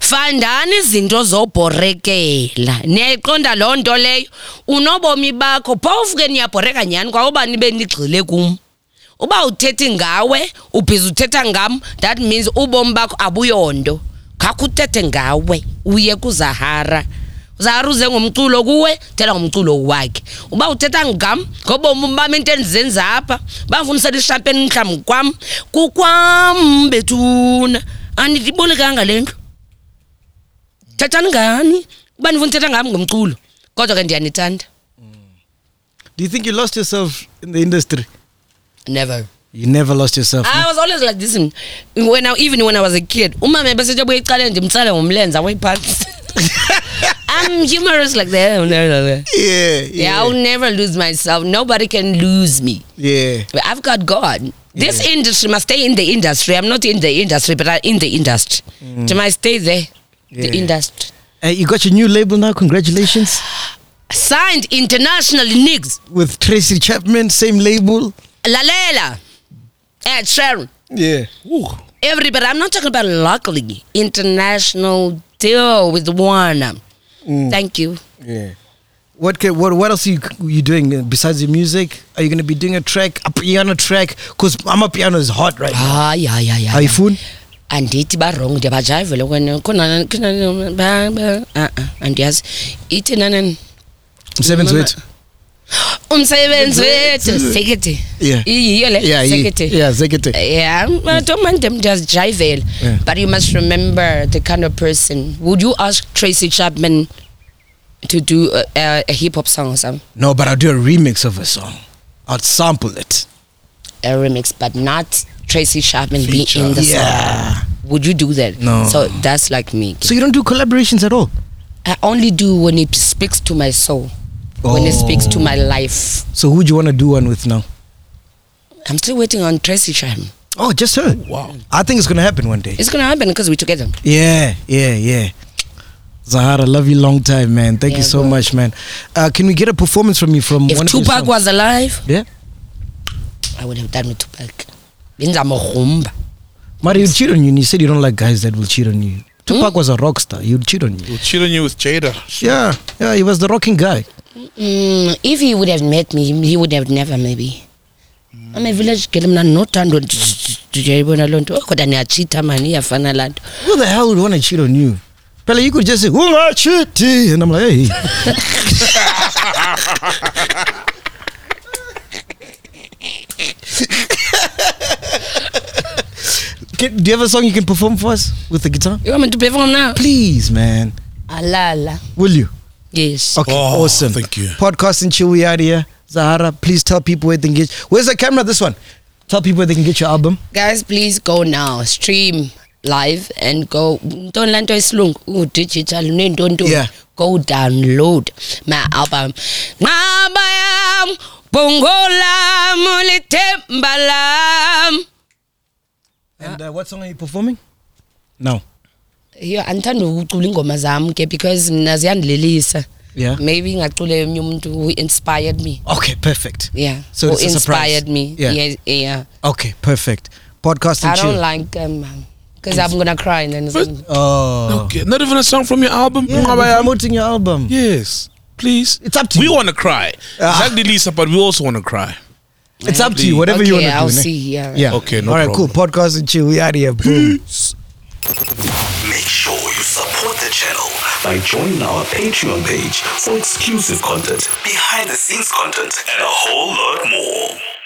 Fandani izinto zobhorekela. Niyayiqonda loo nto leyo. Unobomi bakho phofu ke niyabhoreka nyhani? Kwakuba nibe nigxile kum? Uba uthethi ngawe ubhizi uthetha ngam that means ubomi bakho abuyonto khakho uthethe ngawe uye kuzahara. Uzahara uze ngomculo kuwe thetha ngomculo wakhe. Uba uthetha ngam ngobomi bam into endizenza apha bafundisela ishampeni mhlawumbi kwam kukwam bethuna. Andibolekanga le ndlu. Thethani ngani uba nifuna uthetha ngam ngomculo kodwa ke ndiyanithanda Do you think you lost yourself in the industry? never You never lost yourself. I was always like this when I, even when I was a kid. Umama besethi abuye ecaleni ndimtsale ngomlenza away phansi. I'm humorous like that. yeah, Yeah, yeah, I'll never lose myself. Nobody can lose me. yeah. But I've got God. This industry must stay in the industry. I'm not in the industry, but I'm in the industry. Mm. So I stay there. The industry. Uh, you got your new label now. Congratulations. Signed internationally, niggas. With Tracy Chapman, same label. Lalela. Ed Sheeran. Yeah. Everybody. I'm not talking about locally. International deal with one. Thank you. Yeah. What can, what what else are you you doing uh, besides your music? Are you gonna be doing a track, a piano track? Cause I'm a piano is hot right now. hayi hayi hayi Are you fool? Andithi barong ndiyabajayivele kwena. Khona khona ba- ba- ah, ah, andiyazi. Ithi nanani? Msebenzi wethu. umsebenzi wethu sekete Yeah. iyiyo le Yeah, yi- sekete yeah, yeah I don't mind them just jivele Yeah. but you must remember the kind of person. Would you ask Tracy Chapman to do a, a, a hip hop song or something? No, but I'll do a remix of a song. I'll sample it. a remix but not Tracy Chapman be in the Yeah. song would you do that No. so that's like me So you don't do collaborations at all? I only do when it speaks to my soul, when it speaks to my life. So who do you want to do one with now? I'm still waiting on Tracy Chapman. Oh, just her. Wow. I think it's gonna happen one day. It's gonna happen because we're together. Yeah, yeah, yeah. Zahara, love you long time, man. Thank you so bro. much, man. Uh, can we get a performance from you from If one of Tupac was alive, Yeah. I would have done with Tupac. Benzamahumba. Mari, you cheat on you, and you said you don't like guys that will cheat on you. Tupac was a rock star. You'd cheat on you. Cheat on you with Jada. Yeah, yeah, he was the rocking guy. Mm, if he would have met me, he would have never maybe. I'm a village girl, mna nothando ndiyayibona loo nto Oh, kodwa ndiyatshita mani iyafana laa nto Who the hell would want to cheat on you? Pella, you could just say, "Who got cheating?" And I'm like, "Hey." Can, do you have a song you can perform for us with the guitar? you want me to perform now Please, man. alala Will you? yes Okay, Oh, awesome. thank you. Podcast and chill, we out here. Zahara, please tell people where they can get. Where's the camera? This one. Tell people where they can get your album. guys please go now stream live and go ntoni laa nto isilungu u-digital neentoni Yeah. go download my album nqaba yam bhongo lam lithemba lam And uh, what song are you performing? No. yo andithanda ukucula iingoma zam ke because mna ziyandilelisa Yeah. maybe ngacule emnye umntu who inspired me Okay, perfect. yeah So who it's a surprise. inspired me Yeah. yeah, yeah. Okay, perfect. Podcast and i don't like um because i'm gonna cry and then it's- Oh. Okay, not even a song from your album. Yeah, Ngaba we're yam. promoting your album. Yes, please. It's up to we you. We want to cry. Ah. Exactly, Lisa, but we also want to cry. It's up to you. Whatever you want to do. I'll do. ne? see, yeah. Yeah. Okay, no All right, cool. Podcast and chill. We out here. Boom. Make sure you support the channel by joining our Patreon page for exclusive content, behind the scenes content, and a whole lot more.